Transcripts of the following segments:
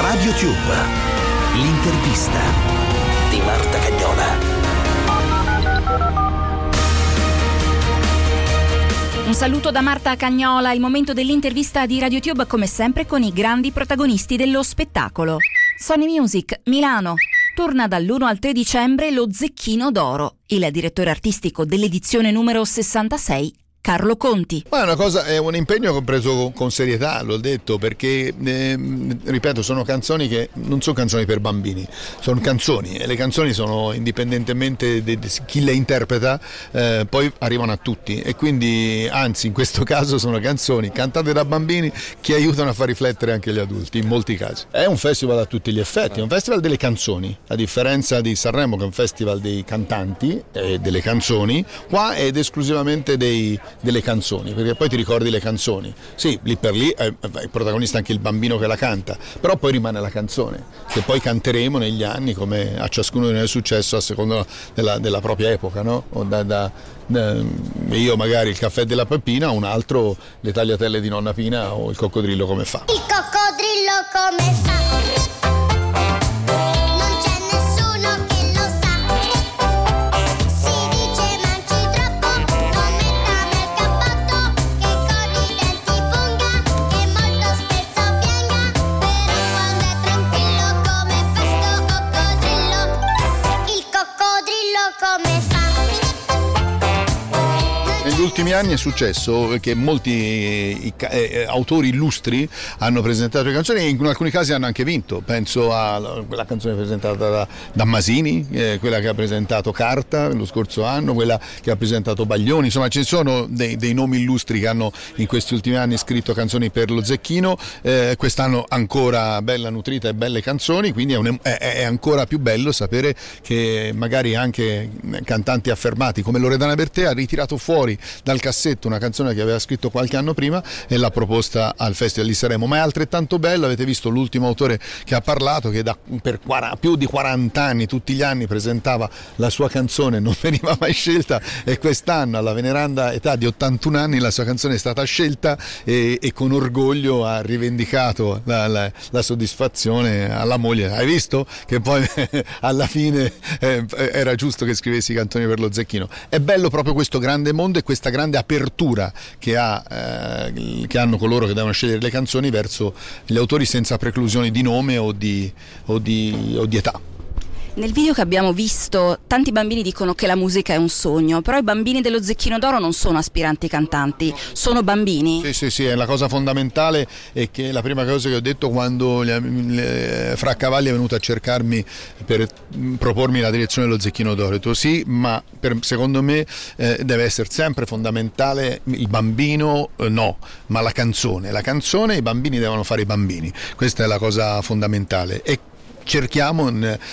Radio Tube, l'intervista di Marta Cagnola. Un saluto da Marta Cagnola, il momento dell'intervista di RadioTube come sempre con i grandi protagonisti dello spettacolo. Sony Music, Milano. Torna dall'1 al 3 dicembre lo Zecchino d'Oro. Il direttore artistico dell'edizione numero 66 Carlo Conti. Ma è una cosa, è un impegno preso con serietà, l'ho detto, perché eh, ripeto, sono canzoni che non sono canzoni per bambini, sono canzoni e le canzoni sono indipendentemente di chi le interpreta, eh, poi arrivano a tutti e quindi anzi in questo caso sono canzoni cantate da bambini che aiutano a far riflettere anche gli adulti in molti casi. È un festival a tutti gli effetti, è un festival delle canzoni, a differenza di Sanremo che è un festival dei cantanti e delle canzoni, qua è esclusivamente dei delle canzoni, perché poi ti ricordi le canzoni. Sì, lì per lì è, il protagonista anche il bambino che la canta, però poi rimane la canzone, che poi canteremo negli anni come a ciascuno di noi è successo a seconda della, della propria epoca, no? Da, da, da, io magari il caffè della Peppina, un altro le tagliatelle di nonna Pina o il coccodrillo come fa. Il coccodrillo come fa? Ultimi anni è successo che molti eh, eh, autori illustri hanno presentato le canzoni e in alcuni casi hanno anche vinto. Penso a quella canzone presentata da, da Masini, eh, quella che ha presentato Carta lo scorso anno, quella che ha presentato Baglioni. Insomma, ci sono dei, dei nomi illustri che hanno in questi ultimi anni scritto canzoni per lo Zecchino. Eh, quest'anno ancora bella nutrita e belle canzoni, quindi è, un, è, è ancora più bello sapere che magari anche cantanti affermati come Loredana Bertè ha ritirato fuori dal cassetto una canzone che aveva scritto qualche anno prima e l'ha proposta al Festival di Sanremo. Ma è altrettanto bello, avete visto l'ultimo autore che ha parlato, che da, per 40, più di 40 anni, tutti gli anni presentava la sua canzone, non veniva mai scelta e quest'anno alla veneranda età di 81 anni la sua canzone è stata scelta e, e con orgoglio ha rivendicato la, la, la, soddisfazione alla moglie. Hai visto che poi alla fine eh, era giusto che scrivessi i cantoni per lo Zecchino. È bello proprio questo grande mondo e questa grande apertura che, ha, eh, che, hanno coloro che devono scegliere le canzoni verso gli autori senza preclusioni di nome o di, o di, o di età. Nel video che abbiamo visto, tanti bambini dicono che la musica è un sogno, però i bambini dello Zecchino d'Oro non sono aspiranti cantanti, sono bambini. Sì, sì, sì, è la cosa fondamentale e che è la prima cosa che ho detto quando le, le, è venuto a cercarmi per propormi la direzione dello Zecchino d'Oro. Ho detto sì, ma per, secondo me eh, deve essere sempre fondamentale il bambino, eh, no, ma la canzone. La canzone i bambini devono fare i bambini, questa è la cosa fondamentale. E cerchiamo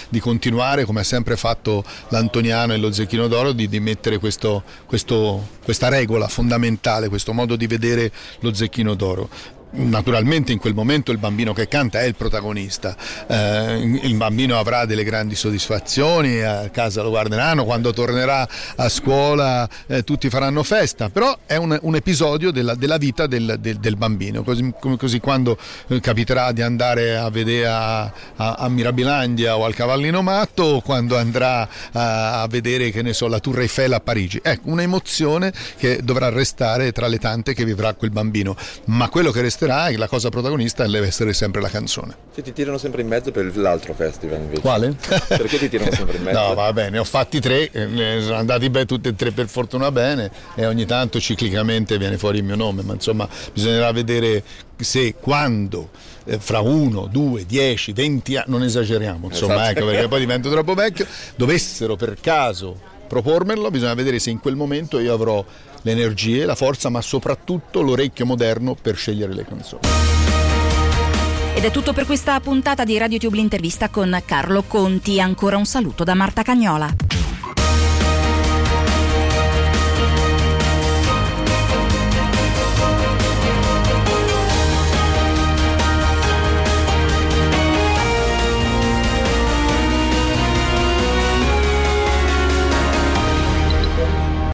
di continuare come ha sempre fatto l'Antoniano e lo Zecchino d'Oro di, di mettere questo, questo, questa regola fondamentale, questo modo di vedere lo Zecchino d'Oro naturalmente in quel momento il bambino che canta è il protagonista, eh, il bambino avrà delle grandi soddisfazioni, a casa lo guarderanno, quando tornerà a scuola eh, tutti faranno festa, però è un, un episodio della, della vita del, del, del, bambino, così, così quando eh, capiterà di andare a vedere a, a, a, Mirabilandia o al Cavallino Matto o quando andrà a, a vedere che ne so, la Tour Eiffel a Parigi. Ecco, un'emozione che dovrà restare tra le tante che vivrà quel bambino, ma quello che resterà resterà e la cosa protagonista deve essere sempre la canzone. Se ti tirano sempre in mezzo per l'altro festival invece. Quale? Perché ti tirano sempre in mezzo? No, va bene, ho fatti tre, eh, sono andati bene tutti e tre per fortuna bene e ogni tanto ciclicamente viene fuori il mio nome, ma insomma bisognerà vedere se quando eh, fra uno, due, dieci, venti anni, non esageriamo, insomma, esatto. ecco, perché poi divento troppo vecchio, dovessero per caso propormelo, bisogna vedere se in quel momento io avrò le energie, la forza, ma soprattutto l'orecchio moderno per scegliere le canzoni. Ed è tutto per questa puntata di Radio Tube l'intervista con Carlo Conti. Ancora un saluto da Marta Cagnola.